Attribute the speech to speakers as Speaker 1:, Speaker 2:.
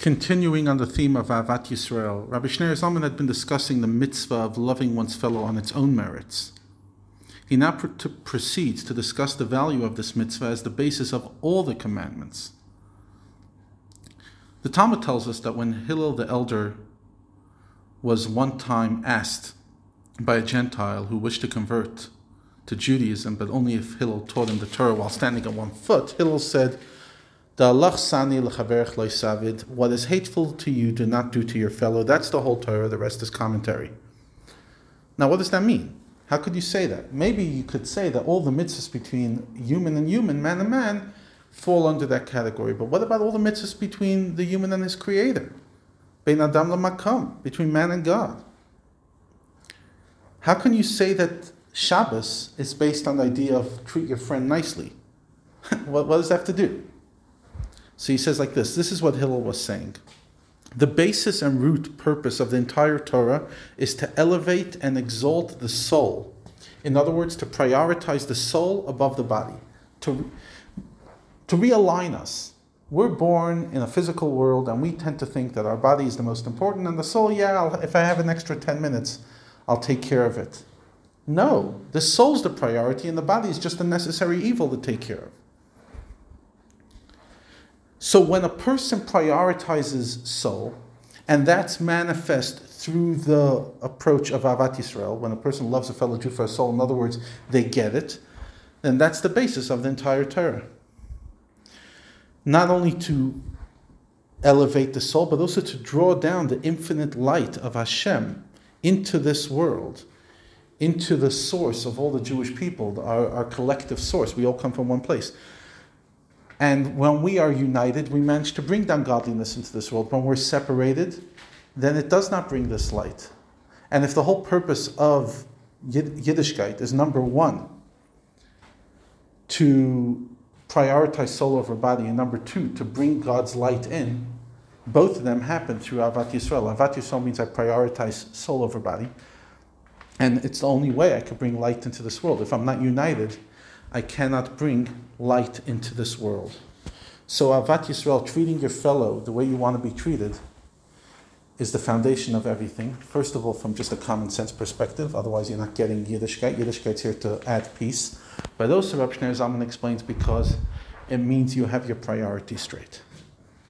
Speaker 1: Continuing on the theme of Ahavat Yisrael, Rabbi Schneur Zalman had been discussing the mitzvah of loving one's fellow on its own merits. He now pr- to proceeds to discuss the value of this mitzvah as the basis of all the commandments. The Talmud tells us that when Hillel the elder was one time asked by a Gentile who wished to convert to Judaism, but only if Hillel taught him the Torah while standing on one foot, Hillel said, what is hateful to you, do not do to your fellow. That's the whole Torah, the rest is commentary. Now, what does that mean? How could you say that? Maybe you could say that all the mitzvahs between human and human, man and man, fall under that category. But what about all the mitzvahs between the human and his creator? Adam Makam, between man and God. How can you say that Shabbos is based on the idea of treat your friend nicely? what, what does that have to do? So he says like this this is what Hillel was saying. The basis and root purpose of the entire Torah is to elevate and exalt the soul. In other words, to prioritize the soul above the body, to, to realign us. We're born in a physical world and we tend to think that our body is the most important and the soul, yeah, I'll, if I have an extra 10 minutes, I'll take care of it. No, the soul's the priority and the body is just a necessary evil to take care of. So when a person prioritizes soul, and that's manifest through the approach of Ahavat Yisrael, when a person loves a fellow Jew for a soul, in other words, they get it, then that's the basis of the entire Torah. Not only to elevate the soul, but also to draw down the infinite light of Hashem into this world, into the source of all the Jewish people, our, our collective source. We all come from one place. And when we are united, we manage to bring down godliness into this world. When we're separated, then it does not bring this light. And if the whole purpose of Yiddishkeit is number one, to prioritize soul over body, and number two, to bring God's light in, both of them happen through Ahavat Yisrael. Ahavat Yisrael means I prioritize soul over body. And it's the only way I can bring light into this world. If I'm not united, I cannot bring light into this world. So Ahavat Yisrael, treating your fellow the way you want to be treated, is the foundation of everything. First of all, from just a common sense perspective, otherwise you're not getting Yiddishkeit. Yiddishkeit's here to add peace. But Rab Schneur Zalman explains because it means you have your priorities straight.